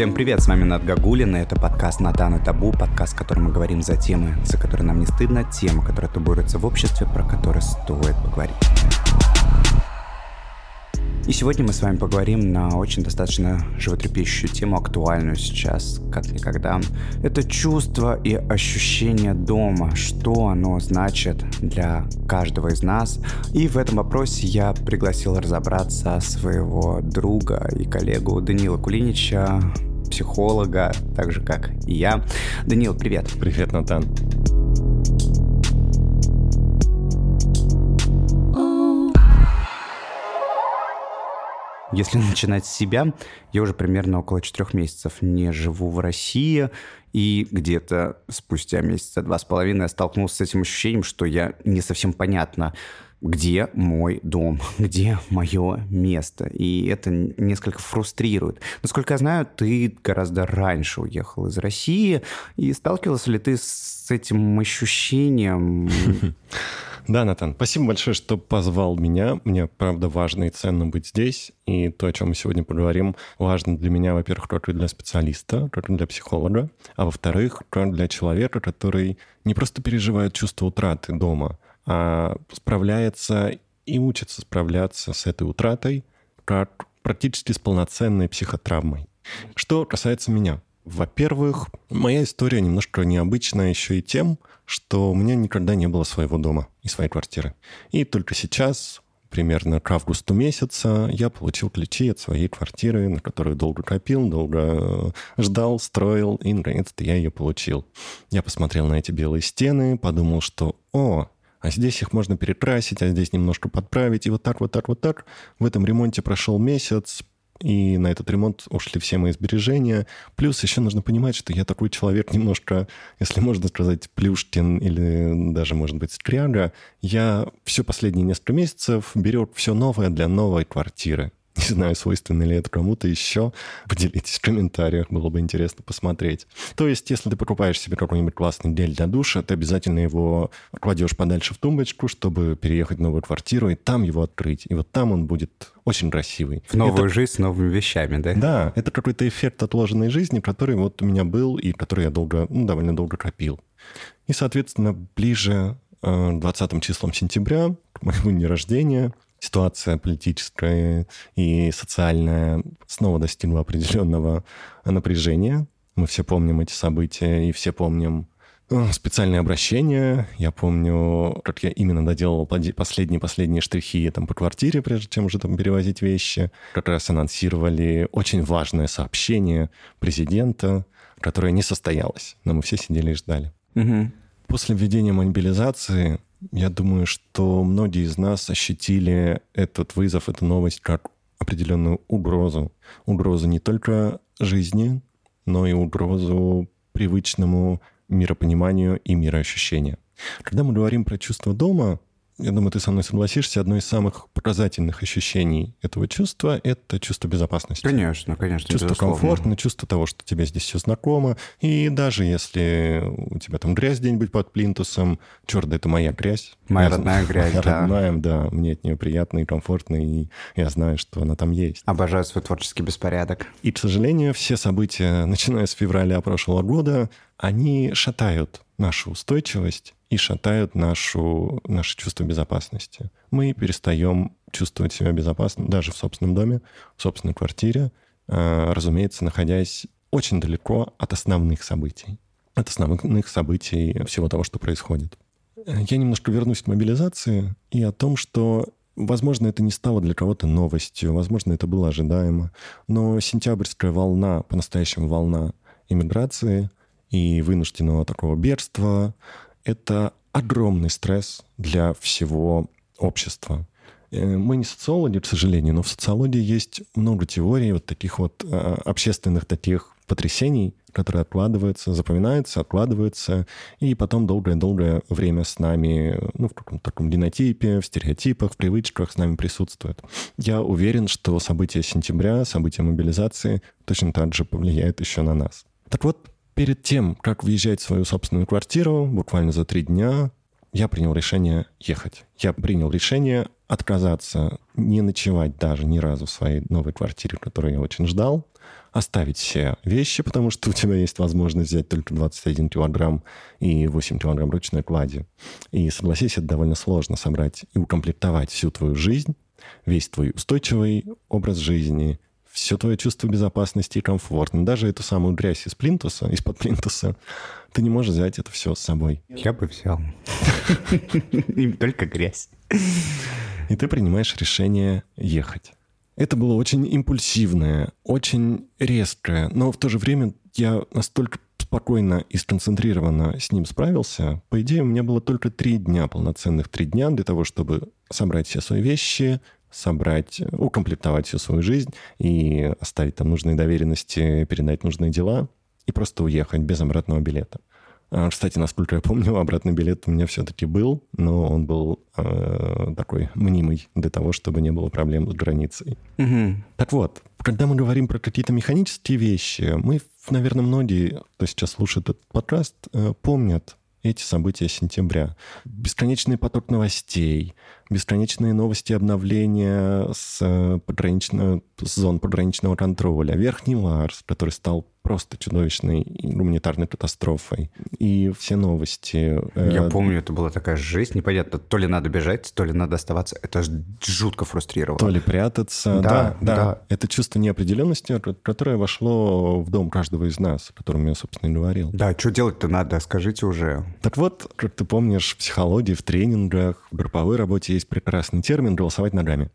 Всем привет, с вами Над Гагулин, и это подкаст «Натан и Табу», подкаст, в котором мы говорим за темы, за которые нам не стыдно, темы, которые табуируются в обществе, про которые стоит поговорить. И сегодня мы с вами поговорим на очень достаточно животрепещущую тему, актуальную сейчас, как никогда. Это чувство и ощущение дома, что оно значит для каждого из нас. И в этом вопросе я пригласил разобраться своего друга и коллегу Данила Кулинича, психолога, так же как и я. Данил, привет. Привет, Натан. Если начинать с себя, я уже примерно около четырех месяцев не живу в России, и где-то спустя месяца два с половиной я столкнулся с этим ощущением, что я не совсем понятно, где мой дом, где мое место. И это несколько фрустрирует. Насколько я знаю, ты гораздо раньше уехал из России. И сталкивался ли ты с этим ощущением? Да, Натан, спасибо большое, что позвал меня. Мне, правда, важно и ценно быть здесь. И то, о чем мы сегодня поговорим, важно для меня, во-первых, только для специалиста, только для психолога, а во-вторых, только для человека, который не просто переживает чувство утраты дома, справляется и учится справляться с этой утратой как практически с полноценной психотравмой. Что касается меня. Во-первых, моя история немножко необычная еще и тем, что у меня никогда не было своего дома и своей квартиры. И только сейчас, примерно к августу месяца, я получил ключи от своей квартиры, на которую долго копил, долго э, ждал, строил, и наконец-то я ее получил. Я посмотрел на эти белые стены, подумал, что «О, а здесь их можно перекрасить, а здесь немножко подправить, и вот так, вот так, вот так. В этом ремонте прошел месяц, и на этот ремонт ушли все мои сбережения. Плюс еще нужно понимать, что я такой человек немножко, если можно сказать, плюшкин или даже, может быть, скряга. Я все последние несколько месяцев беру все новое для новой квартиры. Не знаю, свойственно ли это кому-то еще. Поделитесь в комментариях, было бы интересно посмотреть. То есть, если ты покупаешь себе какой-нибудь классный гель для душа, ты обязательно его кладешь подальше в тумбочку, чтобы переехать в новую квартиру и там его открыть. И вот там он будет очень красивый. В новую это... жизнь с новыми вещами, да? Да, это какой-то эффект отложенной жизни, который вот у меня был и который я долго, ну, довольно долго копил. И, соответственно, ближе 20 э, числом сентября, к моему дню рождения, ситуация политическая и социальная снова достигла определенного напряжения. Мы все помним эти события и все помним э, специальные обращения. Я помню, как я именно доделал последние-последние штрихи там по квартире, прежде чем уже там перевозить вещи. Как раз анонсировали очень важное сообщение президента, которое не состоялось, но мы все сидели и ждали. Угу. После введения мобилизации я думаю, что многие из нас ощутили этот вызов, эту новость как определенную угрозу. Угрозу не только жизни, но и угрозу привычному миропониманию и мироощущению. Когда мы говорим про чувство дома, я думаю, ты со мной согласишься, одно из самых показательных ощущений этого чувства — это чувство безопасности. Конечно, конечно. Чувство безусловно. комфортно, чувство того, что тебе здесь все знакомо. И даже если у тебя там грязь где-нибудь под плинтусом, черт, да это моя грязь. Моя я родная грязь, моя да. родная, да. Мне от нее приятно и комфортно, и я знаю, что она там есть. Обожаю свой творческий беспорядок. И, к сожалению, все события, начиная с февраля прошлого года, они шатают нашу устойчивость и шатают нашу, наше чувство безопасности. Мы перестаем чувствовать себя безопасно даже в собственном доме, в собственной квартире, а, разумеется, находясь очень далеко от основных событий, от основных событий всего того, что происходит. Я немножко вернусь к мобилизации и о том, что Возможно, это не стало для кого-то новостью, возможно, это было ожидаемо, но сентябрьская волна, по-настоящему волна иммиграции и вынужденного такого бегства, это огромный стресс для всего общества. Э, мы не социологи, к сожалению, но в социологии есть много теорий вот таких вот э, общественных таких потрясений, которые откладываются, запоминаются, откладываются, и потом долгое-долгое время с нами, ну, в каком-то таком генотипе, в стереотипах, в привычках с нами присутствуют. Я уверен, что события сентября, события мобилизации точно так же повлияют еще на нас. Так вот, Перед тем, как въезжать в свою собственную квартиру, буквально за три дня, я принял решение ехать. Я принял решение отказаться, не ночевать даже ни разу в своей новой квартире, которую я очень ждал, оставить все вещи, потому что у тебя есть возможность взять только 21 килограмм и 8 килограмм ручной клади. И согласись, это довольно сложно собрать и укомплектовать всю твою жизнь, весь твой устойчивый образ жизни, все твое чувство безопасности и комфорта, даже эту самую грязь из плинтуса, из-под плинтуса, ты не можешь взять это все с собой. Я бы взял. Только грязь. И ты принимаешь решение ехать. Это было очень импульсивное, очень резкое, но в то же время я настолько спокойно и сконцентрированно с ним справился. По идее, у меня было только три дня, полноценных три дня для того, чтобы собрать все свои вещи, собрать, укомплектовать всю свою жизнь и оставить там нужные доверенности, передать нужные дела и просто уехать без обратного билета. А, кстати, насколько я помню, обратный билет у меня все-таки был, но он был э, такой мнимый для того, чтобы не было проблем с границей. Угу. Так вот, когда мы говорим про какие-то механические вещи, мы, наверное, многие, кто сейчас слушает этот подкаст, э, помнят эти события сентября. Бесконечный поток новостей, бесконечные новости обновления с, э, погранично, с зон пограничного контроля, Верхний Ларс, который стал просто чудовищной гуманитарной катастрофой. И все новости... Э, Я помню, это была такая жесть, непонятно, то ли надо бежать, то ли надо оставаться. Это жутко фрустрировало. То ли прятаться. Да, да. да. да. Это чувство неопределенности, которое вошло в дом каждого из нас, о котором я, собственно, и говорил. Да, что делать-то надо, скажите уже. Так вот, как ты помнишь, в психологии, в тренингах, в групповой работе есть прекрасный термин «голосовать ногами».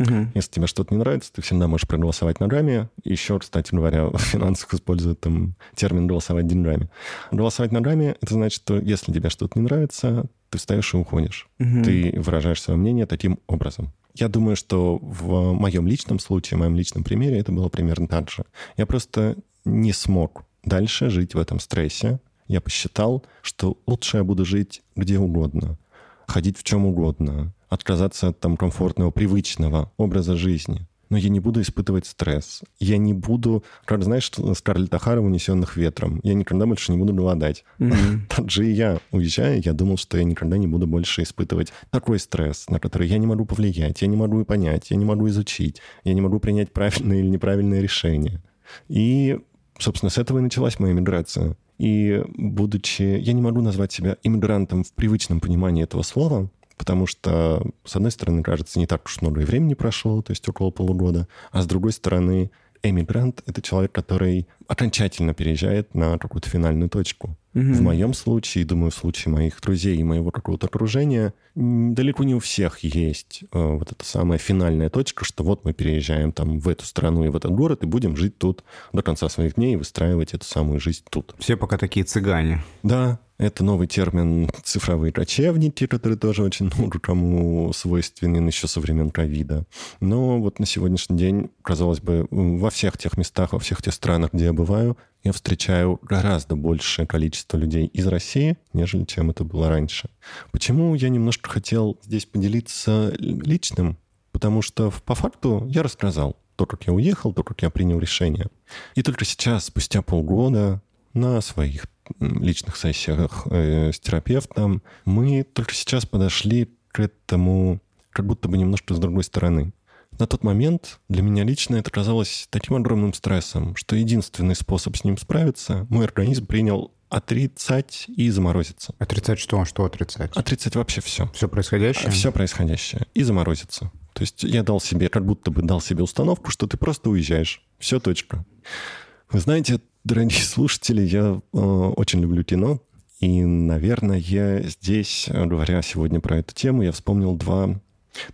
Угу. Если тебе что-то не нравится, ты всегда можешь проголосовать ногами. Еще, кстати говоря, в финансах используют там термин «голосовать деньгами». Голосовать ногами — это значит, что если тебе что-то не нравится, ты встаешь и уходишь. Угу. Ты выражаешь свое мнение таким образом. Я думаю, что в моем личном случае, в моем личном примере это было примерно так же. Я просто не смог дальше жить в этом стрессе. Я посчитал, что лучше я буду жить где угодно, ходить в чем угодно, отказаться от там комфортного, привычного образа жизни. Но я не буду испытывать стресс. Я не буду, как знаешь, Скарлетт Ахара, унесенных ветром. Я никогда больше не буду голодать. Mm-hmm. Так же и я, уезжая, я думал, что я никогда не буду больше испытывать такой стресс, на который я не могу повлиять, я не могу понять, я не могу изучить, я не могу принять правильное или неправильное решение. И, собственно, с этого и началась моя миграция. И будучи... Я не могу назвать себя иммигрантом в привычном понимании этого слова, потому что, с одной стороны, кажется, не так уж много и времени прошло, то есть около полугода, а с другой стороны, эмигрант — это человек, который окончательно переезжает на какую-то финальную точку. Угу. В моем случае, думаю, в случае моих друзей и моего какого-то окружения, далеко не у всех есть э, вот эта самая финальная точка, что вот мы переезжаем там в эту страну и в этот город и будем жить тут до конца своих дней и выстраивать эту самую жизнь тут. Все пока такие цыгане. Да, это новый термин «цифровые кочевники», который тоже очень много кому свойственен еще со времен ковида. Но вот на сегодняшний день, казалось бы, во всех тех местах, во всех тех странах, где я бываю, я встречаю гораздо большее количество людей из России, нежели чем это было раньше. Почему я немножко хотел здесь поделиться личным? Потому что по факту я рассказал то, как я уехал, то, как я принял решение. И только сейчас, спустя полгода, на своих личных сессиях э, с терапевтом, мы только сейчас подошли к этому как будто бы немножко с другой стороны. На тот момент для меня лично это казалось таким огромным стрессом, что единственный способ с ним справиться, мой организм принял отрицать и заморозиться. Отрицать что? Что отрицать? Отрицать вообще все. Все происходящее? Все происходящее. И заморозиться. То есть я дал себе, как будто бы дал себе установку, что ты просто уезжаешь. Все, точка. Вы знаете, дорогие слушатели, я э, очень люблю кино. И, наверное, я здесь, говоря сегодня про эту тему, я вспомнил два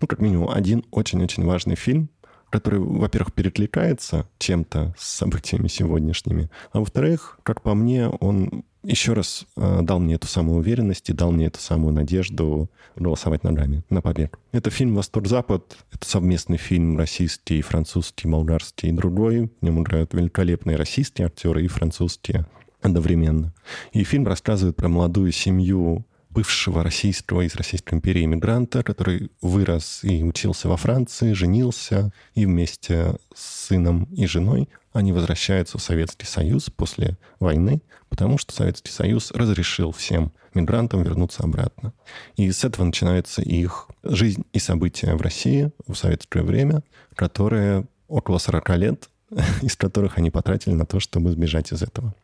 ну, как минимум, один очень-очень важный фильм, который, во-первых, перекликается чем-то с событиями сегодняшними, а во-вторых, как по мне, он еще раз э, дал мне эту самую уверенность и дал мне эту самую надежду голосовать ногами на победу. Это фильм «Восток-Запад». Это совместный фильм российский, французский, болгарский и другой. В нем играют великолепные российские актеры и французские одновременно. И фильм рассказывает про молодую семью бывшего российского из Российской империи иммигранта, который вырос и учился во Франции, женился, и вместе с сыном и женой они возвращаются в Советский Союз после войны, потому что Советский Союз разрешил всем мигрантам вернуться обратно. И с этого начинается их жизнь и события в России в советское время, которые около 40 лет, из которых они потратили на то, чтобы сбежать из этого.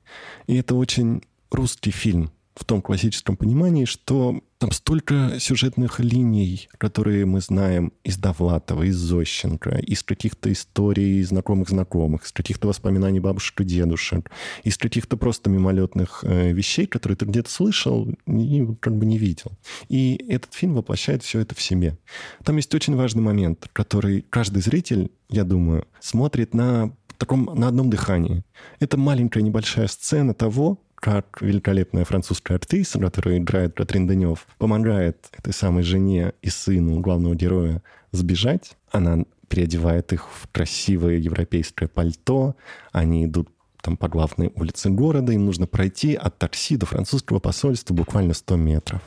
И это очень русский фильм, в том классическом понимании, что там столько сюжетных линий, которые мы знаем из Довлатова, из Зощенко, из каких-то историй знакомых-знакомых, из каких-то воспоминаний бабушек и дедушек, из каких-то просто мимолетных э, вещей, которые ты где-то слышал и как бы не видел. И этот фильм воплощает все это в себе. Там есть очень важный момент, который каждый зритель, я думаю, смотрит на таком, на одном дыхании. Это маленькая небольшая сцена того, как великолепная французская актриса, которая играет Катрин Данев, помогает этой самой жене и сыну главного героя сбежать. Она переодевает их в красивое европейское пальто. Они идут там по главной улице города. Им нужно пройти от такси до французского посольства буквально 100 метров.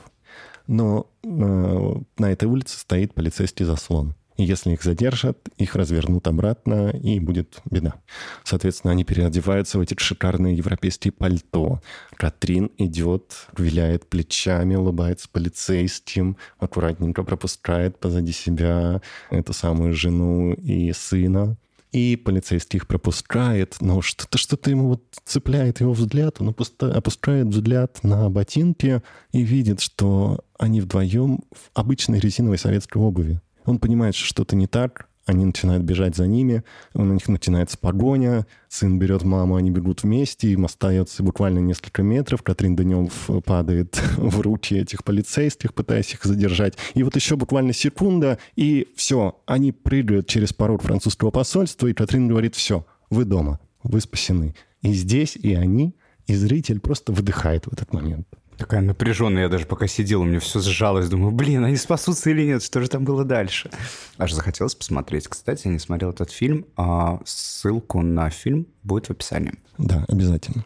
Но э, на этой улице стоит полицейский заслон. И если их задержат, их развернут обратно, и будет беда. Соответственно, они переодеваются в эти шикарные европейские пальто. Катрин идет, виляет плечами, улыбается полицейским, аккуратненько пропускает позади себя эту самую жену и сына. И полицейский их пропускает, но что-то что-то ему вот цепляет его взгляд, он опускает взгляд на ботинки и видит, что они вдвоем в обычной резиновой советской обуви. Он понимает, что что-то не так, они начинают бежать за ними, у них начинается погоня, сын берет маму, они бегут вместе, им остается буквально несколько метров, Катрин Данев падает в руки этих полицейских, пытаясь их задержать. И вот еще буквально секунда, и все, они прыгают через порог французского посольства, и Катрин говорит, все, вы дома, вы спасены. И здесь, и они, и зритель просто выдыхает в этот момент. Такая напряженная, я даже пока сидел, у меня все сжалось, думаю, блин, они спасутся или нет, что же там было дальше? Аж захотелось посмотреть. Кстати, я не смотрел этот фильм, а ссылку на фильм будет в описании. Да, обязательно.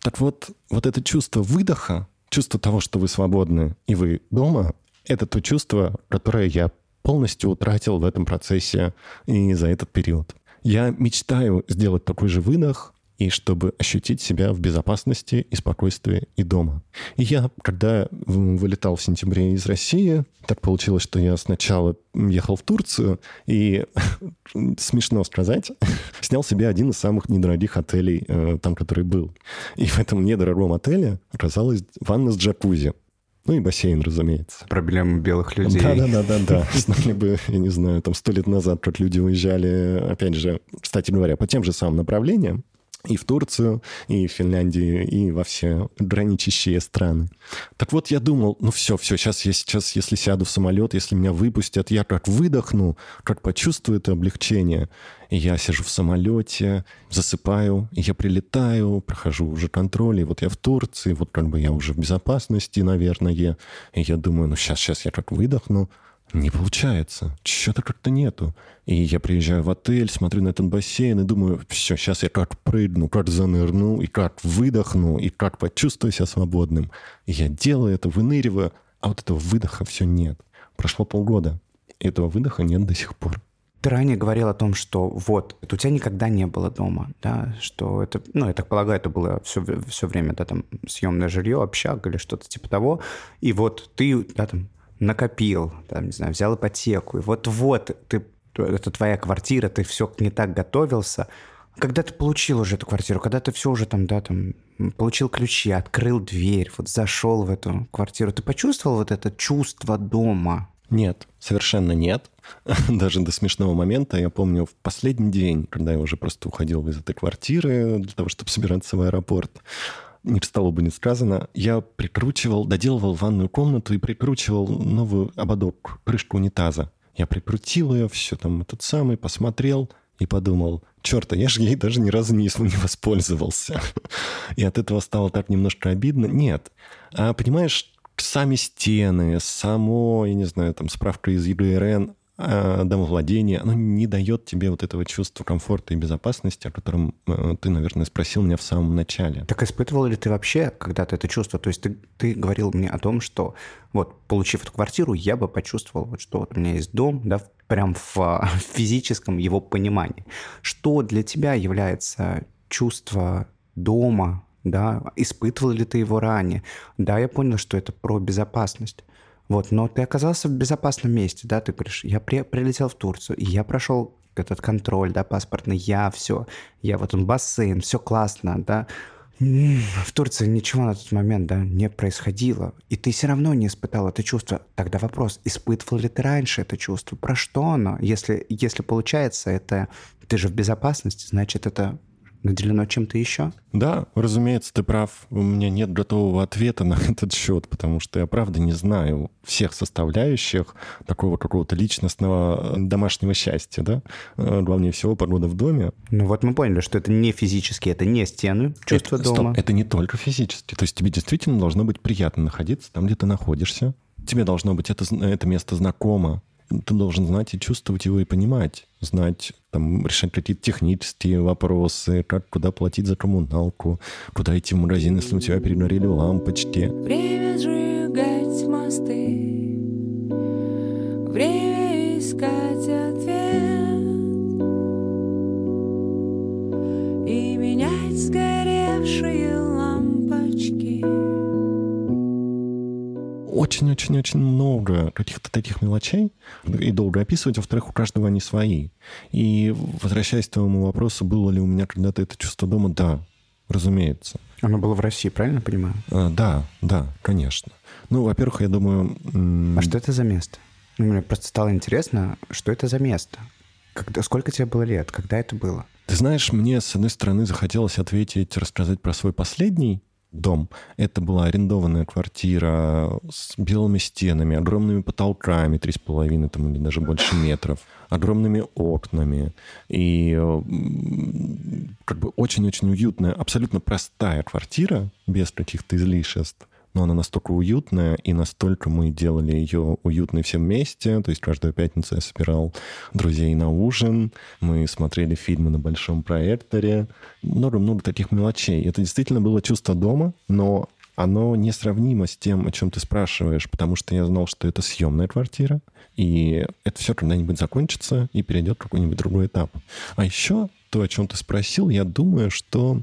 Так вот, вот это чувство выдоха, чувство того, что вы свободны и вы дома, это то чувство, которое я полностью утратил в этом процессе и за этот период. Я мечтаю сделать такой же выдох, и чтобы ощутить себя в безопасности и спокойствии и дома. И я, когда вылетал в сентябре из России, так получилось, что я сначала ехал в Турцию и, смешно сказать, снял себе один из самых недорогих отелей, э, там, который был. И в этом недорогом отеле оказалась ванна с джакузи. Ну и бассейн, разумеется. Проблемы белых людей. Да-да-да-да. Знали бы, я не знаю, там сто лет назад, как люди уезжали, опять же, кстати говоря, по тем же самым направлениям, и в Турцию, и в Финляндию, и во все граничащие страны. Так вот, я думал, ну все, все, сейчас я сейчас, если сяду в самолет, если меня выпустят, я как выдохну, как почувствую это облегчение. И я сижу в самолете, засыпаю, и я прилетаю, прохожу уже контроль, и вот я в Турции, вот как бы я уже в безопасности, наверное, и я думаю, ну сейчас, сейчас я как выдохну, не получается. Чего-то как-то нету. И я приезжаю в отель, смотрю на этот бассейн и думаю, все, сейчас я как прыгну, как занырну, и как выдохну, и как почувствую себя свободным. И я делаю это, выныриваю, а вот этого выдоха все нет. Прошло полгода, и этого выдоха нет до сих пор. Ты ранее говорил о том, что вот, у тебя никогда не было дома, да, что это, ну, я так полагаю, это было все, все время, да, там, съемное жилье, общак или что-то типа того, и вот ты, да, там, накопил, там, не знаю, взял ипотеку, и вот-вот ты, это твоя квартира, ты все не так готовился. Когда ты получил уже эту квартиру, когда ты все уже там, да, там, получил ключи, открыл дверь, вот зашел в эту квартиру, ты почувствовал вот это чувство дома? Нет, совершенно нет. Даже до смешного момента. Я помню в последний день, когда я уже просто уходил из этой квартиры для того, чтобы собираться в аэропорт, не стало бы не сказано, я прикручивал, доделывал ванную комнату и прикручивал новую ободок, крышку унитаза. Я прикрутил ее, все там этот самый, посмотрел и подумал, черт, а я же ей даже ни разу не, не воспользовался. И от этого стало так немножко обидно. Нет. А понимаешь, сами стены, само, я не знаю, там справка из ЕГРН, домовладение, оно не дает тебе вот этого чувства комфорта и безопасности, о котором э, ты, наверное, спросил меня в самом начале. Так испытывал ли ты вообще когда-то это чувство? То есть ты, ты говорил мне о том, что вот, получив эту квартиру, я бы почувствовал, вот, что вот у меня есть дом, да, прям в, в физическом его понимании. Что для тебя является чувство дома, да, испытывал ли ты его ранее? Да, я понял, что это про безопасность. Вот, но ты оказался в безопасном месте, да, ты говоришь, я при, прилетел в Турцию, и я прошел этот контроль, да, паспортный, я все, я вот он бассейн, все классно, да. В Турции ничего на тот момент, да, не происходило, и ты все равно не испытал это чувство. Тогда вопрос, испытывал ли ты раньше это чувство? Про что оно? Если, если получается, это ты же в безопасности, значит, это наделено чем-то еще? Да, разумеется, ты прав. У меня нет готового ответа на этот счет, потому что я правда не знаю всех составляющих такого какого-то личностного э, домашнего счастья, да? Э, главнее всего погода в доме. Ну вот мы поняли, что это не физически, это не стены, чувство это, дома. Стоп, это не только физически. То есть тебе действительно должно быть приятно находиться там, где ты находишься. Тебе должно быть это, это место знакомо ты должен знать и чувствовать его и понимать. Знать, там, решать какие-то технические вопросы, как, куда платить за коммуналку, куда идти в магазин, если у тебя перегорели лампочки. Время сжигать мосты, время искать ответ очень-очень-очень много каких-то таких мелочей, и долго описывать, во-вторых, у каждого они свои. И возвращаясь к твоему вопросу, было ли у меня когда-то это чувство дома, да, разумеется. Оно было в России, правильно понимаю? А, да, да, конечно. Ну, во-первых, я думаю... А что это за место? Ну, мне просто стало интересно, что это за место? Когда, сколько тебе было лет? Когда это было? Ты знаешь, мне, с одной стороны, захотелось ответить, рассказать про свой последний дом. Это была арендованная квартира с белыми стенами, огромными потолками, три с половиной там, или даже больше метров, огромными окнами. И как бы очень-очень уютная, абсолютно простая квартира, без каких-то излишеств но она настолько уютная, и настолько мы делали ее уютной все вместе. То есть каждую пятницу я собирал друзей на ужин, мы смотрели фильмы на большом проекторе. Много-много таких мелочей. Это действительно было чувство дома, но оно несравнимо с тем, о чем ты спрашиваешь, потому что я знал, что это съемная квартира, и это все когда-нибудь закончится и перейдет в какой-нибудь другой этап. А еще то, о чем ты спросил, я думаю, что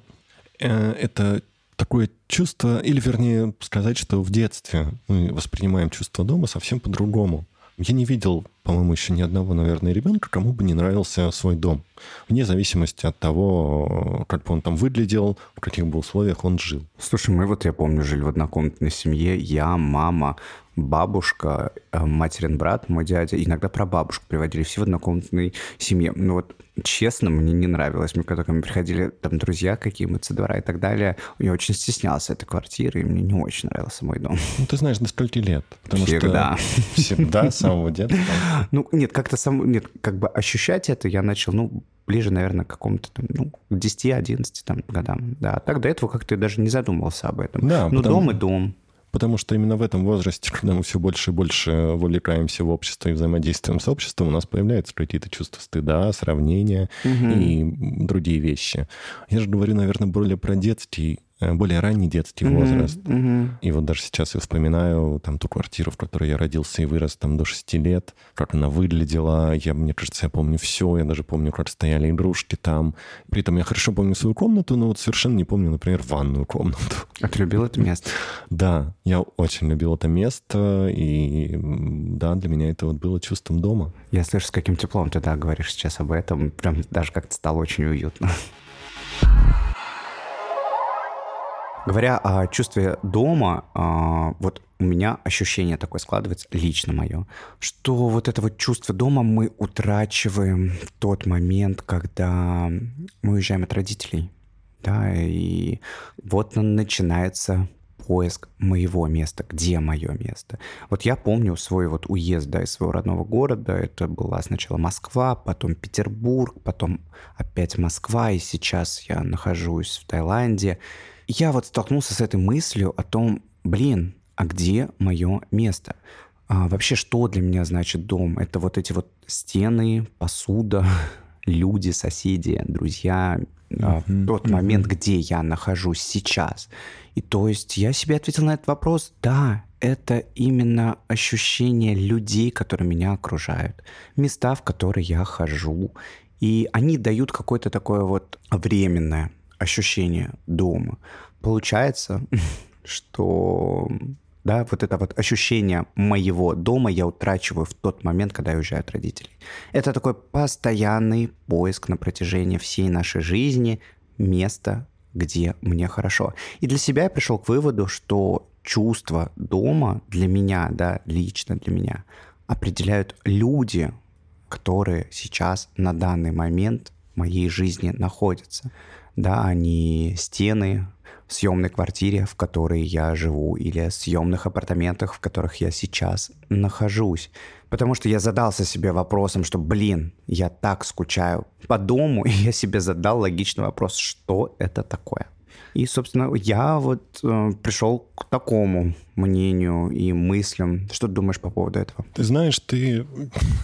э, это такое чувство, или вернее сказать, что в детстве мы воспринимаем чувство дома совсем по-другому. Я не видел, по-моему, еще ни одного, наверное, ребенка, кому бы не нравился свой дом. Вне зависимости от того, как бы он там выглядел, в каких бы условиях он жил. Слушай, мы вот, я помню, жили в однокомнатной семье. Я, мама, бабушка, э, материн брат, мой дядя, иногда про бабушку приводили, все в однокомнатной семье. Ну вот, честно, мне не нравилось. Мне когда ко мне приходили там друзья какие-то со двора и так далее, я очень стеснялся этой квартиры, и мне не очень нравился мой дом. Ну, ты знаешь, до скольки лет? Потому всегда. Что всегда, с самого детства? Ну, нет, как-то сам, нет, как бы ощущать это я начал, ну, ближе, наверное, к какому-то там, ну, 10-11 там годам. Да, так до этого как-то даже не задумывался об этом. Да, ну, потому... дом и дом потому что именно в этом возрасте, когда мы все больше и больше вовлекаемся в общество и взаимодействуем с обществом, у нас появляются какие-то чувства стыда, сравнения угу. и другие вещи. Я же говорю, наверное, более про детский Э, более ранний детский mm-hmm, возраст. Mm-hmm. И вот даже сейчас я вспоминаю там ту квартиру, в которой я родился и вырос там до 6 лет, как она выглядела. Я, мне кажется, я помню все. Я даже помню, как стояли игрушки там. При этом я хорошо помню свою комнату, но вот совершенно не помню, например, ванную комнату. А ты любил это место? Да, я очень любил это место. И да, для меня это вот было чувством дома. Я слышу, с каким теплом ты, да, говоришь сейчас об этом. Прям даже как-то стало очень уютно. Говоря о чувстве дома, а, вот у меня ощущение такое складывается, лично мое, что вот это вот чувство дома мы утрачиваем в тот момент, когда мы уезжаем от родителей. Да, и вот начинается поиск моего места, где мое место. Вот я помню свой вот уезд да, из своего родного города. Это была сначала Москва, потом Петербург, потом опять Москва, и сейчас я нахожусь в Таиланде я вот столкнулся с этой мыслью о том, блин, а где мое место? А, вообще, что для меня значит дом? Это вот эти вот стены, посуда, люди, соседи, друзья, mm-hmm. тот mm-hmm. момент, где я нахожусь сейчас. И то есть я себе ответил на этот вопрос, да, это именно ощущение людей, которые меня окружают, места, в которые я хожу. И они дают какое-то такое вот временное ощущение дома. Получается, что да, вот это вот ощущение моего дома я утрачиваю в тот момент, когда уезжают родители. Это такой постоянный поиск на протяжении всей нашей жизни места, где мне хорошо. И для себя я пришел к выводу, что чувство дома для меня, да, лично для меня, определяют люди, которые сейчас на данный момент в моей жизни находятся. Да, они стены, в съемной квартире, в которой я живу, или съемных апартаментах, в которых я сейчас нахожусь. Потому что я задался себе вопросом, что, блин, я так скучаю по дому, и я себе задал логичный вопрос, что это такое. И, собственно, я вот э, пришел к такому мнению и мыслям. Что ты думаешь по поводу этого? Ты знаешь, ты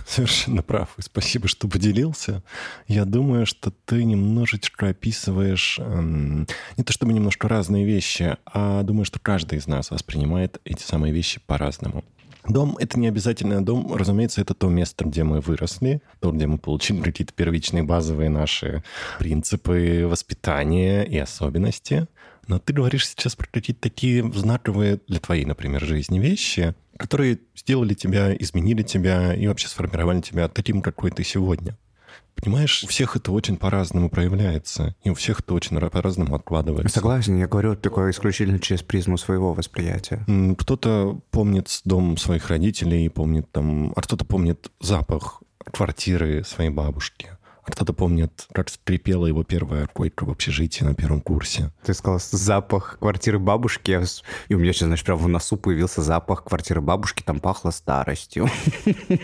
совершенно прав. И спасибо, что поделился. Я думаю, что ты немножечко описываешь эм, не то чтобы немножко разные вещи, а думаю, что каждый из нас воспринимает эти самые вещи по-разному. Дом — это не обязательно дом. Разумеется, это то место, где мы выросли, то, где мы получили какие-то первичные базовые наши принципы воспитания и особенности. Но ты говоришь сейчас про какие-то такие знаковые для твоей, например, жизни вещи, которые сделали тебя, изменили тебя и вообще сформировали тебя таким, какой ты сегодня. Понимаешь, у всех это очень по-разному проявляется, и у всех это очень по-разному откладывается. Согласен, я говорю такое исключительно через призму своего восприятия. Кто-то помнит дом своих родителей, помнит там, а кто-то помнит запах квартиры своей бабушки. А кто-то помнит, как скрипела его первая койка в общежитии на первом курсе. Ты сказал запах квартиры бабушки, и у меня сейчас, знаешь, прямо в носу появился запах квартиры бабушки, там пахло старостью.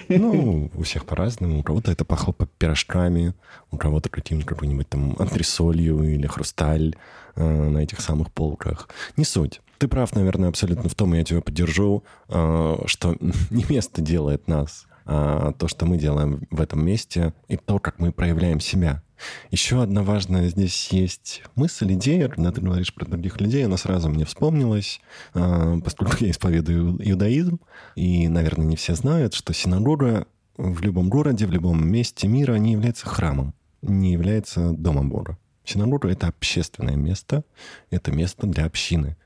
Ну, у всех по-разному. У кого-то это пахло пирожками, у кого-то каким-нибудь какой-нибудь там антресолью или хрусталь э, на этих самых полках. Не суть. Ты прав, наверное, абсолютно в том, я тебя поддержу, э, что не место делает нас, то, что мы делаем в этом месте, и то, как мы проявляем себя. Еще одна важная здесь есть мысль, идея, когда ты говоришь про других людей, она сразу мне вспомнилась, а, поскольку я исповедую иудаизм, и, наверное, не все знают, что синагога в любом городе, в любом месте мира не является храмом, не является домом Бога. Синагога — это общественное место, это место для общины.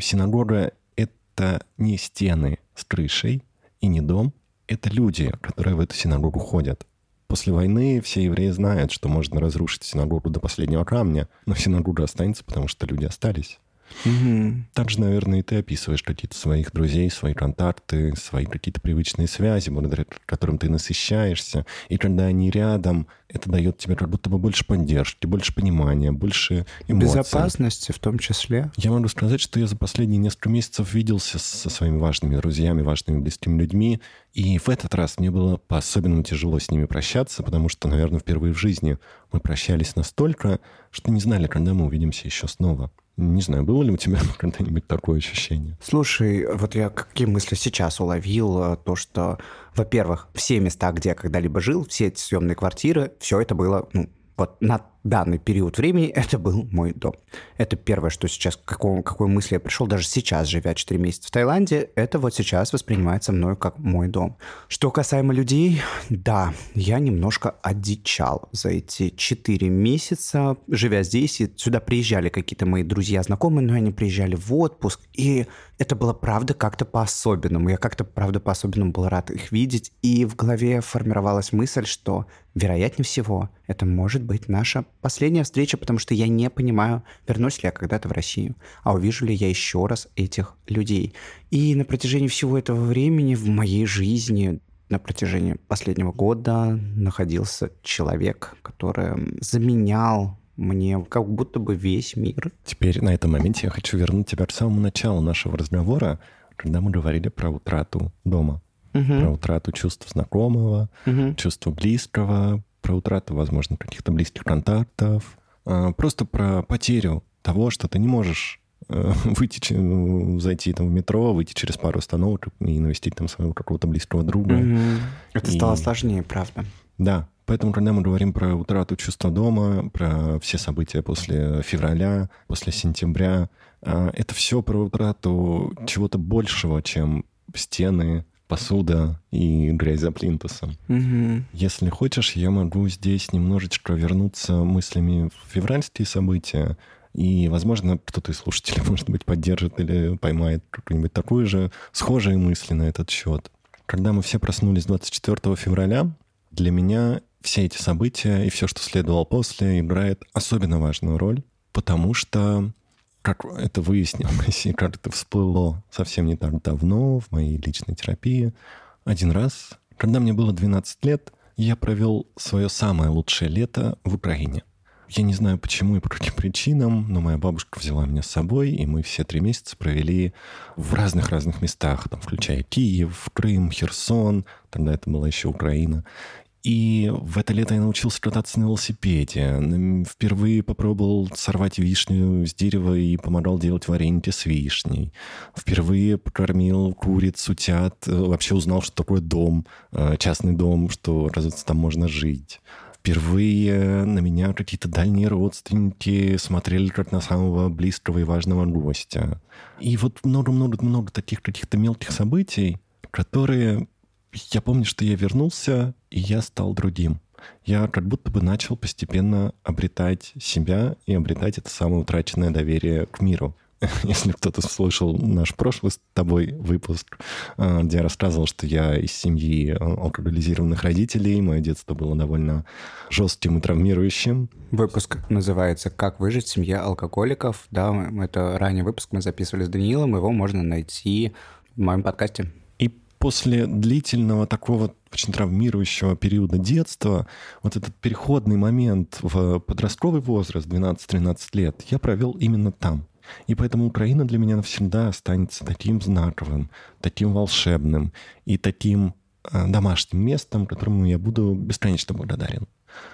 Синагога — это не стены с крышей и не дом, это люди, которые в эту синагогу ходят. После войны все евреи знают, что можно разрушить синагогу до последнего камня, но синагога останется, потому что люди остались. Угу. Также, наверное, и ты описываешь какие-то своих друзей, свои контакты, свои какие-то привычные связи, благодаря которым ты насыщаешься. И когда они рядом, это дает тебе как будто бы больше поддержки, больше понимания, больше эмоций. Безопасности в том числе. Я могу сказать, что я за последние несколько месяцев виделся со своими важными друзьями, важными близкими людьми, и в этот раз мне было по-особенному тяжело с ними прощаться, потому что, наверное, впервые в жизни мы прощались настолько, что не знали, когда мы увидимся еще снова. Не знаю, было ли у тебя когда-нибудь такое ощущение? Слушай, вот я какие мысли сейчас уловил, то, что, во-первых, все места, где я когда-либо жил, все эти съемные квартиры, все это было ну, вот на данный период времени это был мой дом. Это первое, что сейчас, к какой, какой мысли я пришел, даже сейчас, живя 4 месяца в Таиланде, это вот сейчас воспринимается мною как мой дом. Что касаемо людей, да, я немножко одичал за эти 4 месяца, живя здесь, и сюда приезжали какие-то мои друзья, знакомые, но они приезжали в отпуск, и это было, правда, как-то по-особенному. Я как-то, правда, по-особенному был рад их видеть, и в голове формировалась мысль, что, вероятнее всего, это может быть наша последняя встреча, потому что я не понимаю, вернусь ли я когда-то в Россию, а увижу ли я еще раз этих людей. И на протяжении всего этого времени в моей жизни на протяжении последнего года находился человек, который заменял мне как будто бы весь мир. Теперь на этом моменте я хочу вернуть тебя к самому началу нашего разговора, когда мы говорили про утрату дома, угу. про утрату чувств знакомого, угу. чувства близкого, про утрату, возможно, каких-то близких контактов, а, просто про потерю того, что ты не можешь э, выйти, ну, зайти там в метро, выйти через пару остановок и навестить там своего какого-то близкого друга. Mm-hmm. Это и... стало сложнее, правда. Да, поэтому, когда мы говорим про утрату чувства дома, про все события после февраля, после сентября, а, это все про утрату чего-то большего, чем стены, посуда и грязь за плинтусом. Угу. Если хочешь, я могу здесь немножечко вернуться мыслями в февральские события, и, возможно, кто-то из слушателей, может быть, поддержит или поймает какую-нибудь такую же схожие мысли на этот счет. Когда мы все проснулись 24 февраля, для меня все эти события и все, что следовало после, играет особенно важную роль, потому что как это выяснилось и как это всплыло совсем не так давно в моей личной терапии. Один раз, когда мне было 12 лет, я провел свое самое лучшее лето в Украине. Я не знаю почему и по каким причинам, но моя бабушка взяла меня с собой, и мы все три месяца провели в разных-разных местах, там, включая Киев, Крым, Херсон, тогда это была еще Украина. И в это лето я научился кататься на велосипеде. Впервые попробовал сорвать вишню с дерева и помогал делать варенье с вишней. Впервые покормил куриц, утят. Вообще узнал, что такое дом, э, частный дом, что, оказывается, там можно жить. Впервые на меня какие-то дальние родственники смотрели как на самого близкого и важного гостя. И вот много-много-много таких каких-то мелких событий, которые я помню, что я вернулся, и я стал другим. Я как будто бы начал постепенно обретать себя и обретать это самое утраченное доверие к миру. Если кто-то слышал наш прошлый с тобой выпуск, а, где я рассказывал, что я из семьи а, алкоголизированных родителей, мое детство было довольно жестким и травмирующим. Выпуск называется «Как выжить в семье алкоголиков». Да, это ранний выпуск мы записывали с Даниилом, его можно найти в моем подкасте после длительного такого очень травмирующего периода детства, вот этот переходный момент в подростковый возраст, 12-13 лет, я провел именно там. И поэтому Украина для меня навсегда останется таким знаковым, таким волшебным и таким э, домашним местом, которому я буду бесконечно благодарен.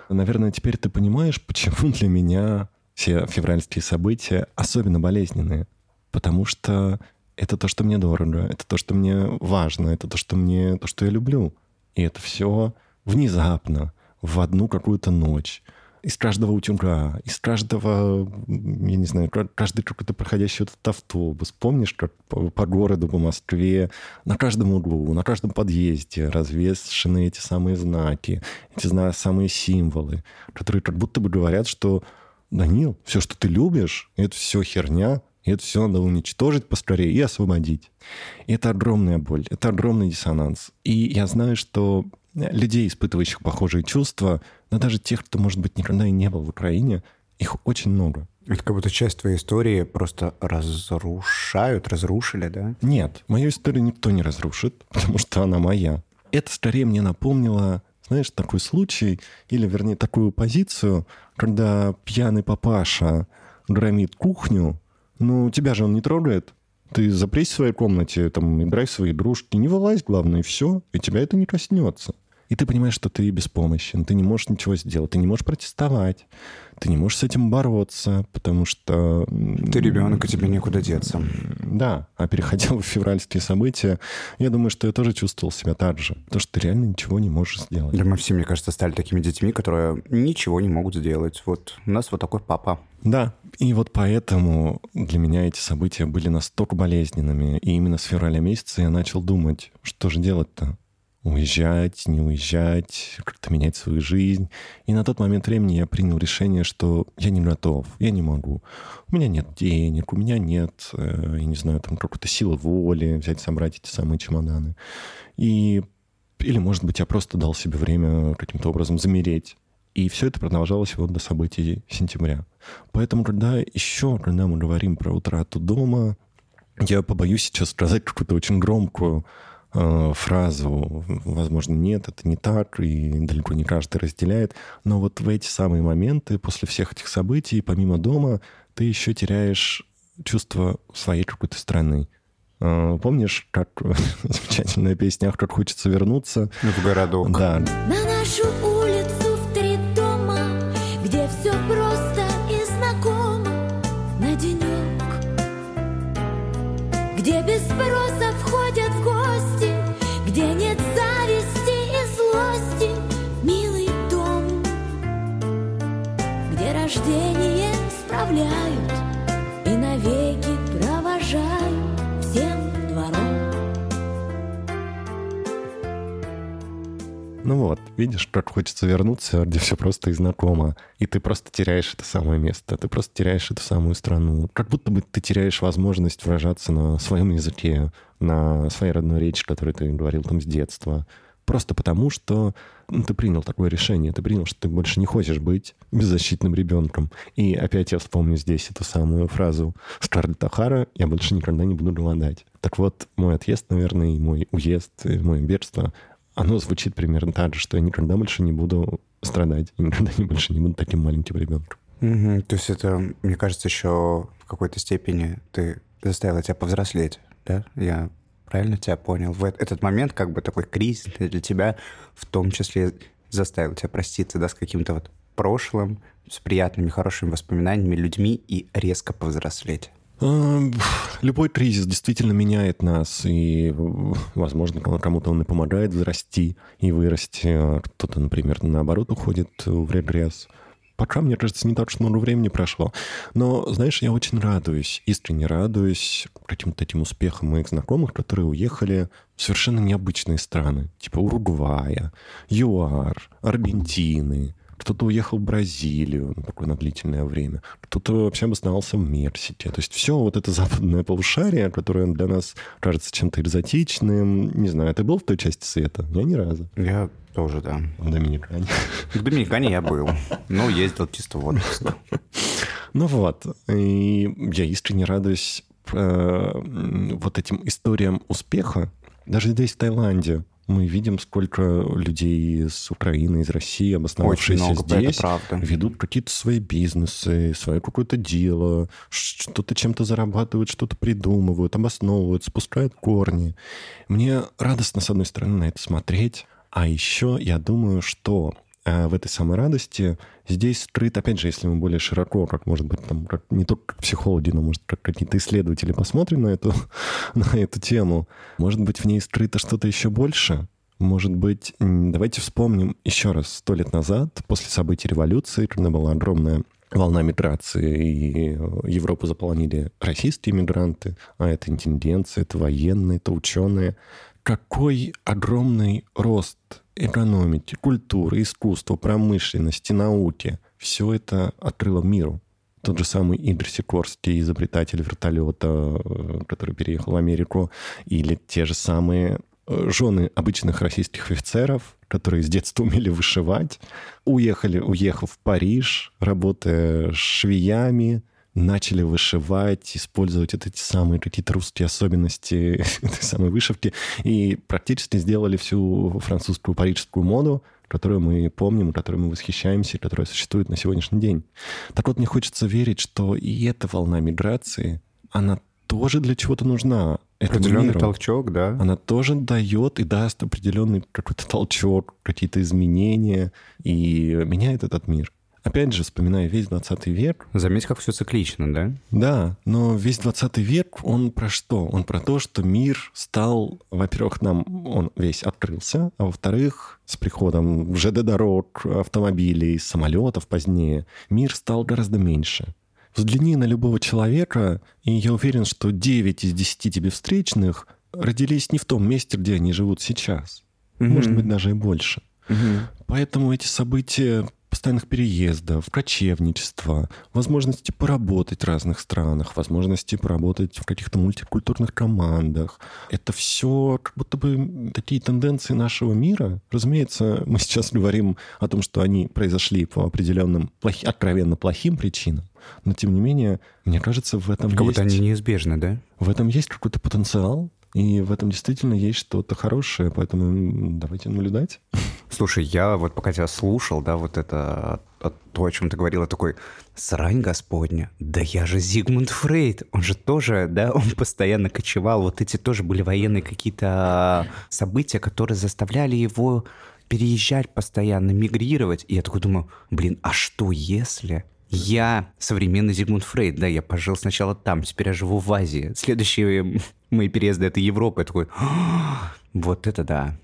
Наверное, теперь ты понимаешь, почему для меня все февральские события особенно болезненные. Потому что это то, что мне дорого, это то, что мне важно, это то, что мне, то, что я люблю. И это все внезапно, в одну какую-то ночь. Из каждого утюга, из каждого, я не знаю, каждый какой-то проходящий этот автобус. Помнишь, как по, по городу, по Москве, на каждом углу, на каждом подъезде развешены эти самые знаки, эти самые символы, которые как будто бы говорят, что Данил, все, что ты любишь, это все херня, и это все надо уничтожить поскорее и освободить. И это огромная боль, это огромный диссонанс. И я знаю, что людей, испытывающих похожие чувства, но даже тех, кто, может быть, никогда и не был в Украине, их очень много. Это как будто часть твоей истории просто разрушают, разрушили, да? Нет, мою историю никто не разрушит, потому что она моя. Это скорее мне напомнило, знаешь, такой случай, или, вернее, такую позицию, когда пьяный папаша громит кухню, ну, тебя же он не трогает. Ты запрись в своей комнате, там, играй в свои игрушки, не вылазь, главное, и все, и тебя это не коснется. И ты понимаешь, что ты беспомощен, ты не можешь ничего сделать, ты не можешь протестовать, ты не можешь с этим бороться, потому что... Ты ребенок, и тебе некуда деться. Да, а переходя в февральские события, я думаю, что я тоже чувствовал себя так же, потому что ты реально ничего не можешь сделать. Да мы все, мне кажется, стали такими детьми, которые ничего не могут сделать. Вот у нас вот такой папа. Да, и вот поэтому для меня эти события были настолько болезненными. И именно с февраля месяца я начал думать, что же делать-то? Уезжать, не уезжать, как-то менять свою жизнь. И на тот момент времени я принял решение, что я не готов, я не могу. У меня нет денег, у меня нет, э, я не знаю, там какой-то силы воли взять, собрать эти самые чемоданы. И или, может быть, я просто дал себе время каким-то образом замереть. И все это продолжалось вот до событий сентября. Поэтому, когда еще, когда мы говорим про утрату дома, я побоюсь сейчас сказать какую-то очень громкую фразу, возможно, нет, это не так, и далеко не каждый разделяет. Но вот в эти самые моменты, после всех этих событий, помимо дома, ты еще теряешь чувство своей какой-то страны. Э, помнишь, как замечательная песня «Ах, как хочется вернуться»? В городок. Да. На нашу рождение справляют И навеки провожают всем двором Ну вот, видишь, как хочется вернуться, где все просто и знакомо. И ты просто теряешь это самое место, ты просто теряешь эту самую страну. Как будто бы ты теряешь возможность выражаться на своем языке, на своей родной речи, которую ты говорил там с детства. Просто потому, что ну, ты принял такое решение, ты принял, что ты больше не хочешь быть беззащитным ребенком. И опять я вспомню здесь эту самую фразу Скарлетт Охара «Я больше никогда не буду голодать». Так вот, мой отъезд, наверное, и мой уезд, и мое бегство, оно звучит примерно так же, что я никогда больше не буду страдать, и никогда больше не буду таким маленьким ребенком. Мгм. То есть это, мне кажется, еще в какой-то степени ты заставила тебя повзрослеть, да? Я правильно тебя понял? В этот момент как бы такой кризис для тебя в том числе заставил тебя проститься, да, с каким-то вот прошлым, с приятными, хорошими воспоминаниями, людьми и резко повзрослеть. А, Любой кризис действительно меняет нас, и, возможно, кому-то он и помогает взрасти и вырасти, а кто-то, например, наоборот, уходит в регресс. Пока, мне кажется, не так уж много времени прошло. Но, знаешь, я очень радуюсь, искренне радуюсь каким-то таким успехам моих знакомых, которые уехали в совершенно необычные страны, типа Уругвая, ЮАР, Аргентины, кто-то уехал в Бразилию такое на длительное время, кто-то вообще обосновался в Мексике. То есть все вот это западное полушарие, которое для нас кажется чем-то экзотичным. Не знаю, ты был в той части света? Я ни разу. Я тоже, да. В Доминикане. В Доминикане я был, но ездил чисто в отпуск. Ну вот, и я искренне радуюсь э, вот этим историям успеха. Даже здесь, в Таиланде, мы видим, сколько людей из Украины, из России, обосновавшиеся много, здесь, ведут какие-то свои бизнесы, свое какое-то дело, что-то чем-то зарабатывают, что-то придумывают, обосновывают, спускают корни. Мне радостно, с одной стороны, на это смотреть, а еще я думаю, что э, в этой самой радости. Здесь скрыт, опять же, если мы более широко, как может быть, там, как, не только как психологи, но, может, как какие-то исследователи посмотрим на эту, на эту тему, может быть, в ней скрыто что-то еще больше, может быть, давайте вспомним еще раз, сто лет назад, после событий революции, когда была огромная волна миграции, и э, Европу заполонили российские мигранты, а это интеллигенция, это военные, это ученые. Какой огромный рост экономики, культуры, искусства, промышленности, науки. Все это открыло миру. Тот же самый Игорь Сикорский, изобретатель вертолета, э, который переехал в Америку, или те же самые э, жены обычных российских офицеров, которые с детства умели вышивать, уехали, уехав в Париж, работая швеями, начали вышивать, использовать вот эти самые какие-то русские особенности этой самой вышивки и практически сделали всю французскую парижскую моду, которую мы помним, которой мы восхищаемся, которая существует на сегодняшний день. Так вот, мне хочется верить, что и эта волна миграции, она тоже для чего-то нужна. этому Определенный миру. толчок, да. Она тоже дает и даст определенный какой-то толчок, какие-то изменения и меняет этот мир. Опять же, вспоминая весь 20 век, Заметь, как все циклично, да? да, но весь 20 век, он про что? Он про то, что мир стал, во-первых, нам он весь открылся, а во-вторых, с приходом ЖД-дорог, автомобилей, самолетов позднее, мир стал гораздо меньше. Взгляни на любого человека, и я уверен, что 9 из 10 тебе встречных родились не в том месте, где они живут сейчас. Может быть, даже и больше. Поэтому эти события постоянных переездов, кочевничества, возможности поработать в разных странах, возможности поработать в каких-то мультикультурных командах. Это все как будто бы такие тенденции нашего мира. Разумеется, мы сейчас говорим о том, что они произошли по определенным плохи- откровенно плохим причинам. Но, тем не менее, мне кажется, в этом Как будто есть... они неизбежны, да? В этом есть какой-то потенциал, и в этом действительно есть что-то хорошее, поэтому давайте наблюдать. Слушай, я вот пока тебя слушал, да, вот это а, то, о чем ты говорила, такой, срань господня, да я же Зигмунд Фрейд, он же тоже, да, он постоянно кочевал, вот эти тоже были военные какие-то события, которые заставляли его переезжать постоянно, мигрировать, и я такой думаю, блин, а что если... Я современный Зигмунд Фрейд, да, я пожил сначала там, теперь я живу в Азии. Следующие мои переезды — это Европа. Я такой, «А, Вот это да.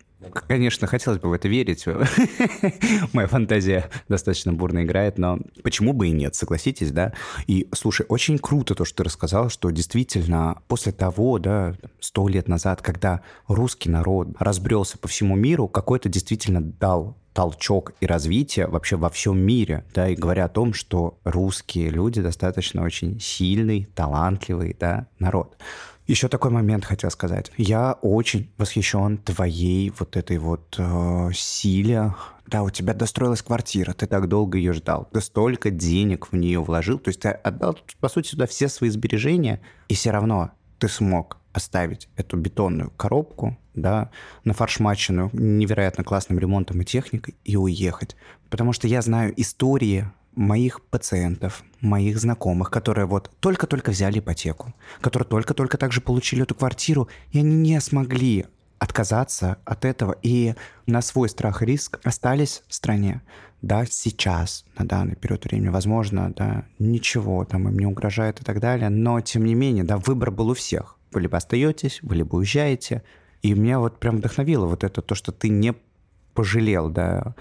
Конечно, хотелось бы в это верить. Моя фантазия достаточно бурно играет, но почему бы и нет, согласитесь, да? И, слушай, очень круто то, что ты рассказал, что действительно после того, да, сто лет назад, когда русский народ разбрелся по всему миру, какой-то действительно дал толчок и развитие вообще во всем мире, да, и говоря о том, что русские люди достаточно очень сильный, талантливый, да, народ. Еще такой момент хотел сказать. Я очень восхищен твоей вот этой вот э, силе. Да, у тебя достроилась квартира, ты так долго ее ждал, ты столько денег в нее вложил, то есть ты отдал, по сути, сюда все свои сбережения, и все равно ты смог оставить эту бетонную коробку, да, нафаршмаченную невероятно классным ремонтом и техникой и уехать. Потому что я знаю истории моих пациентов, моих знакомых, которые вот только-только взяли ипотеку, которые только-только также получили эту квартиру, и они не смогли отказаться от этого и на свой страх и риск остались в стране. Да, сейчас, на данный период времени, возможно, да, ничего там им не угрожает и так далее, но тем не менее, да, выбор был у всех. Вы либо остаетесь, вы либо уезжаете. И меня вот прям вдохновило вот это, то, что ты не пожалел, да,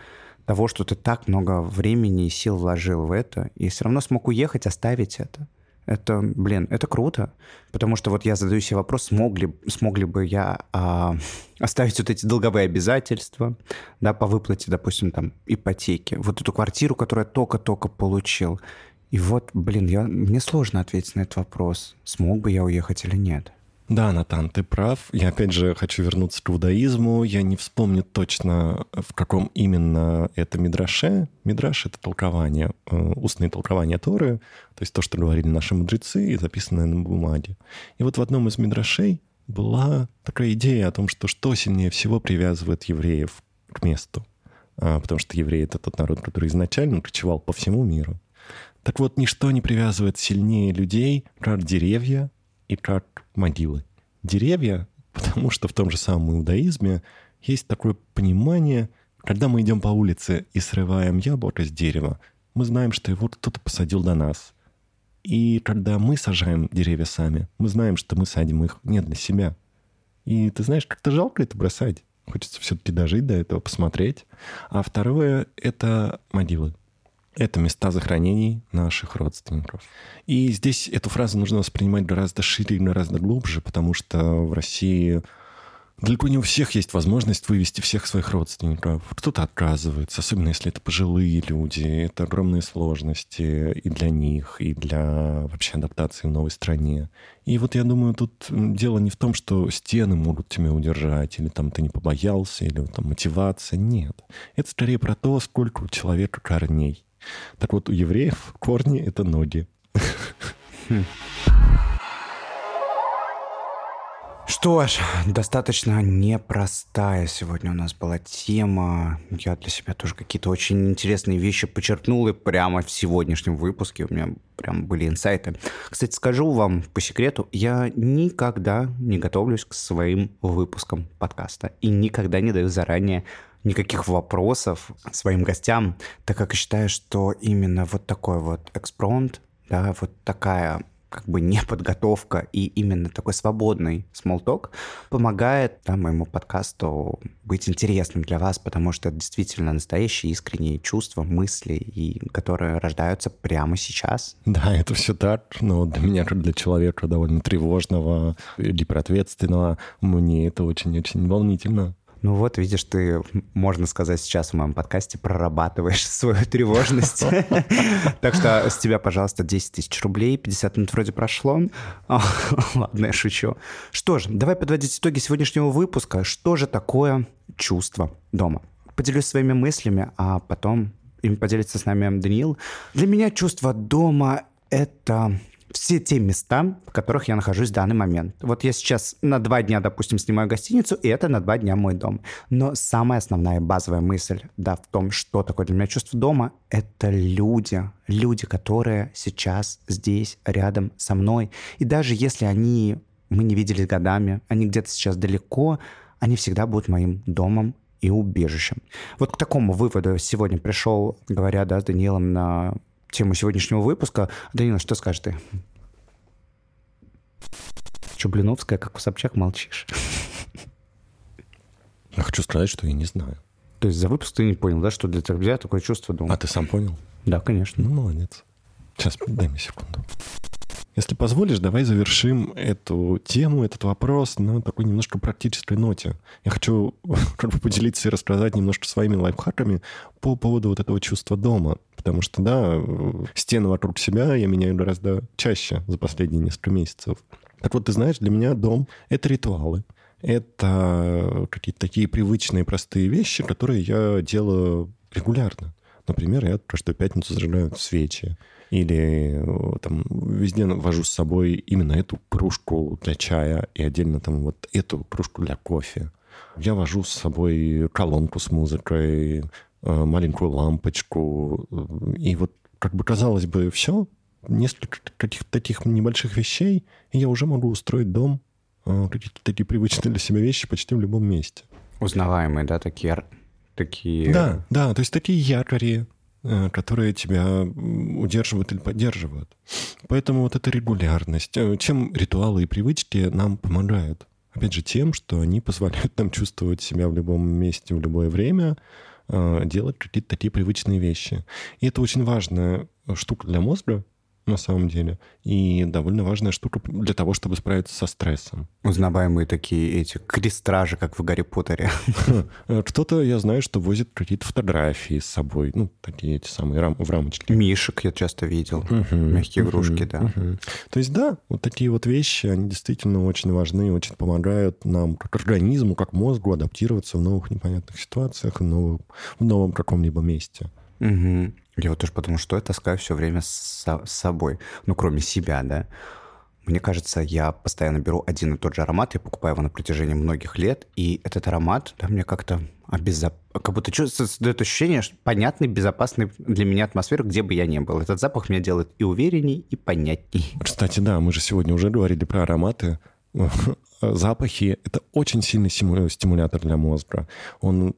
того, что ты так много времени и сил вложил в это, и все равно смог уехать, оставить это. Это, блин, это круто, потому что вот я задаю себе вопрос, смог ли, смог ли бы я а, оставить вот эти долговые обязательства, да, по выплате, допустим, там, ипотеки, вот эту квартиру, которую я только-только получил. И вот, блин, я, мне сложно ответить на этот вопрос, смог бы я уехать или нет. Да, Натан, ты прав. Я опять же хочу вернуться к иудаизму. Я не вспомню точно, в каком именно это мидраше. Мидраш — это толкование, э, устные толкования Торы, то есть то, что говорили наши мудрецы и записанное на бумаге. И вот в одном из мидрашей была такая идея о том, что что сильнее всего привязывает евреев к месту. А, потому что евреи — это тот народ, который изначально кочевал по всему миру. Так вот, ничто не привязывает сильнее людей, как деревья, и как могилы. Деревья, потому что в том же самом иудаизме есть такое понимание, когда мы идем по улице и срываем яблоко с дерева, мы знаем, что его кто-то посадил до нас. И когда мы сажаем деревья сами, мы знаем, что мы садим их не для себя. И ты знаешь, как-то жалко это бросать. Хочется все-таки дожить до этого, посмотреть. А второе — это могилы это места захоронений наших родственников. И здесь эту фразу нужно воспринимать гораздо шире и гораздо глубже, потому что в России далеко не у всех есть возможность вывести всех своих родственников. Кто-то отказывается, особенно если это пожилые люди. Это огромные сложности и для них, и для вообще адаптации в новой стране. И вот я думаю, тут дело не в том, что стены могут тебя удержать, или там ты не побоялся, или там мотивация. Нет. Это скорее про то, сколько у человека корней. Так вот, у евреев корни — это ноги. Что ж, достаточно непростая сегодня у нас была тема. Я для себя тоже какие-то очень интересные вещи подчеркнул и прямо в сегодняшнем выпуске у меня прям были инсайты. Кстати, скажу вам по секрету, я никогда не готовлюсь к своим выпускам подкаста и никогда не даю заранее никаких вопросов своим гостям, так как считаю, что именно вот такой вот экспромт, да, вот такая как бы неподготовка и именно такой свободный смолток помогает да, моему подкасту быть интересным для вас, потому что это действительно настоящие искренние чувства, мысли, и, которые рождаются прямо сейчас. Да, это все так, но для меня, как для человека довольно тревожного, гиперответственного, мне это очень-очень волнительно. Ну вот, видишь, ты, можно сказать, сейчас в моем подкасте прорабатываешь свою тревожность. Так что с тебя, пожалуйста, 10 тысяч рублей. 50 минут вроде прошло. Ладно, я шучу. Что ж, давай подводить итоги сегодняшнего выпуска. Что же такое чувство дома? Поделюсь своими мыслями, а потом им поделится с нами Даниил. Для меня чувство дома — это все те места, в которых я нахожусь в данный момент. Вот я сейчас на два дня, допустим, снимаю гостиницу, и это на два дня мой дом. Но самая основная базовая мысль, да, в том, что такое для меня чувство дома, это люди. Люди, которые сейчас здесь, рядом со мной. И даже если они, мы не виделись годами, они где-то сейчас далеко, они всегда будут моим домом и убежищем. Вот к такому выводу сегодня пришел, говоря да, с Даниилом на тему сегодняшнего выпуска. Данила, что скажешь ты? Че, Блиновская, как у Собчак, молчишь? Хочу сказать, что я не знаю. То есть за выпуск ты не понял, да, что для тебя такое чувство дома? А ты сам понял? Да, конечно. Ну, молодец. Сейчас, дай мне секунду. Если позволишь, давай завершим эту тему, этот вопрос на такой немножко практической ноте. Я хочу поделиться и рассказать немножко своими лайфхаками по поводу вот этого чувства дома. Потому что, да, стены вокруг себя я меняю гораздо чаще за последние несколько месяцев. Так вот, ты знаешь, для меня дом — это ритуалы. Это какие-то такие привычные, простые вещи, которые я делаю регулярно. Например, я каждую пятницу зажигаю свечи. Или э, там везде вожу с собой именно эту кружку для чая и отдельно там вот эту кружку для кофе. Я вожу с собой колонку с музыкой, э, маленькую лампочку. И вот как бы казалось бы все, несколько каких-то таких небольших вещей, и я уже могу устроить дом, э, какие-то такие привычные для себя вещи почти в любом месте. Узнаваемые, да, такие... такие... Да, да, то есть такие якори, которые тебя удерживают или поддерживают. Поэтому вот эта регулярность. Э, чем ритуалы и привычки нам помогают? Опять же, тем, что они позволяют нам чувствовать себя в любом месте, в любое время, э, делать какие-то такие привычные вещи. И это очень важная штука для мозга, на самом деле. И довольно важная штука для того, чтобы справиться со стрессом. Узнаваемые такие эти крестражи, как в Гарри Поттере. Кто-то, я знаю, что возит какие-то фотографии с собой, ну, такие эти самые рам в рамочке. Мишек я часто видел, мягкие игрушки, да. То есть, да, вот такие вот вещи, они действительно очень важны, очень помогают нам, как организму, как мозгу, адаптироваться в новых непонятных ситуациях, в новом, в новом каком-либо месте. Угу. Я вот тоже потому, что я таскаю все время с, с собой. Ну, кроме себя, да. Мне кажется, я постоянно беру один и тот же аромат, я покупаю его на протяжении многих лет, и этот аромат, да, мне как-то обезоп... как будто создает ощущение что понятной, безопасной для меня атмосферы, где бы я ни был. Этот запах меня делает и уверенней, и понятней. Кстати, да, мы же сегодня уже говорили про ароматы. запахи — это очень сильный стимулятор для мозга. Он,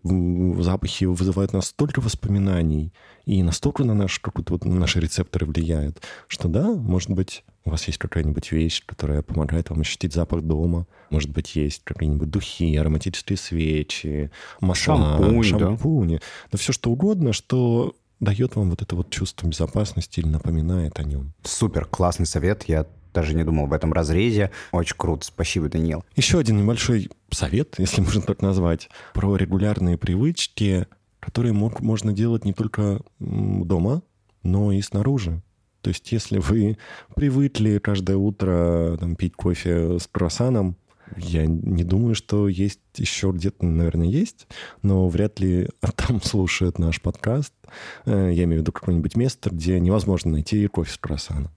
запахи вызывают настолько воспоминаний и настолько на, наш, вот, на наши рецепторы влияют, что да, может быть, у вас есть какая-нибудь вещь, которая помогает вам ощутить запах дома. Может быть, есть какие-нибудь духи, ароматические свечи, масла, Шампунь, шампуни. Да? да все что угодно, что дает вам вот это вот чувство безопасности или напоминает о нем. Супер, классный совет. Я даже не думал в этом разрезе. Очень круто. Спасибо, Даниил. Еще один небольшой совет, если можно так назвать, про регулярные привычки, которые мог, можно делать не только дома, но и снаружи. То есть если вы привыкли каждое утро там, пить кофе с круассаном, я не думаю, что есть еще где-то, наверное, есть, но вряд ли там слушают наш подкаст. Э, я имею в виду какое-нибудь место, где невозможно найти кофе с круассаном.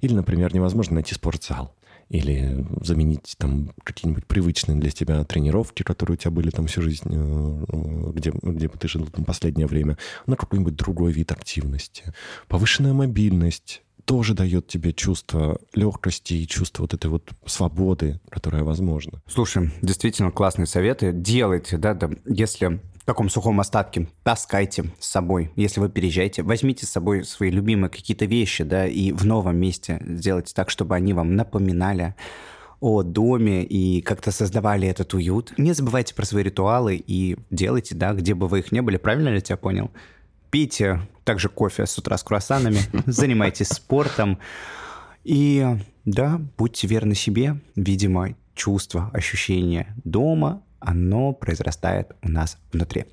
Или, например, невозможно найти спортзал или заменить там какие-нибудь привычные для тебя тренировки, которые у тебя были там всю жизнь, э, где, где бы ты жил там последнее время, на какой-нибудь другой вид активности. Повышенная мобильность тоже дает тебе чувство легкости и чувство вот этой вот свободы, которая возможна. Слушай, действительно классные советы. Делайте, да, да, если в таком сухом остатке. Таскайте с собой. Если вы переезжаете, возьмите с собой свои любимые какие-то вещи, да, и в новом месте сделайте так, чтобы они вам напоминали о доме и как-то создавали этот уют. Не забывайте про свои ритуалы и делайте, да, где бы вы их не были. Правильно ли я тебя понял? Пейте также кофе с утра с круассанами, занимайтесь спортом. И да, будьте верны себе. Видимо, чувство, ощущение дома оно произрастает у нас внутри.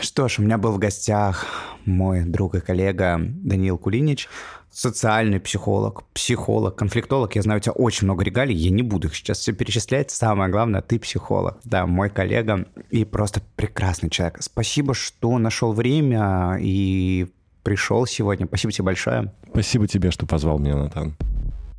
Что ж, у меня был в гостях мой друг и коллега Даниил Кулинич, социальный психолог, психолог, конфликтолог. Я знаю, у тебя очень много регалий, я не буду их сейчас все перечислять. Самое главное, ты психолог. Да, мой коллега и просто прекрасный человек. Спасибо, что нашел время и пришел сегодня. Спасибо тебе большое. Спасибо тебе, что позвал меня, Натан.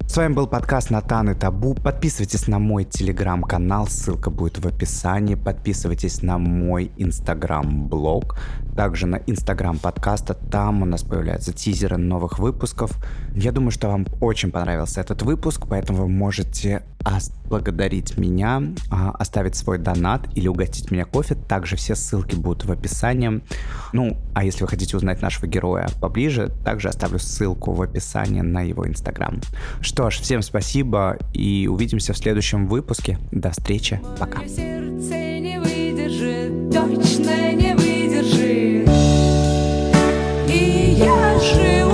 С вами был подкаст Натан и Табу. Подписывайтесь на мой телеграм-канал, ссылка будет в описании. Подписывайтесь на мой инстаграм-блог, также на инстаграм подкаста. Там у нас появляются тизеры новых выпусков. Я думаю, что вам очень понравился этот выпуск, поэтому вы можете благодарить меня, а, оставить свой донат или угостить меня кофе. Также все ссылки будут в описании. Ну, а если вы хотите узнать нашего героя поближе, также оставлю ссылку в описании на его инстаграм. Что ж, всем спасибо и увидимся в следующем выпуске. До встречи. Пока. Сердце не выдержит, только я жив.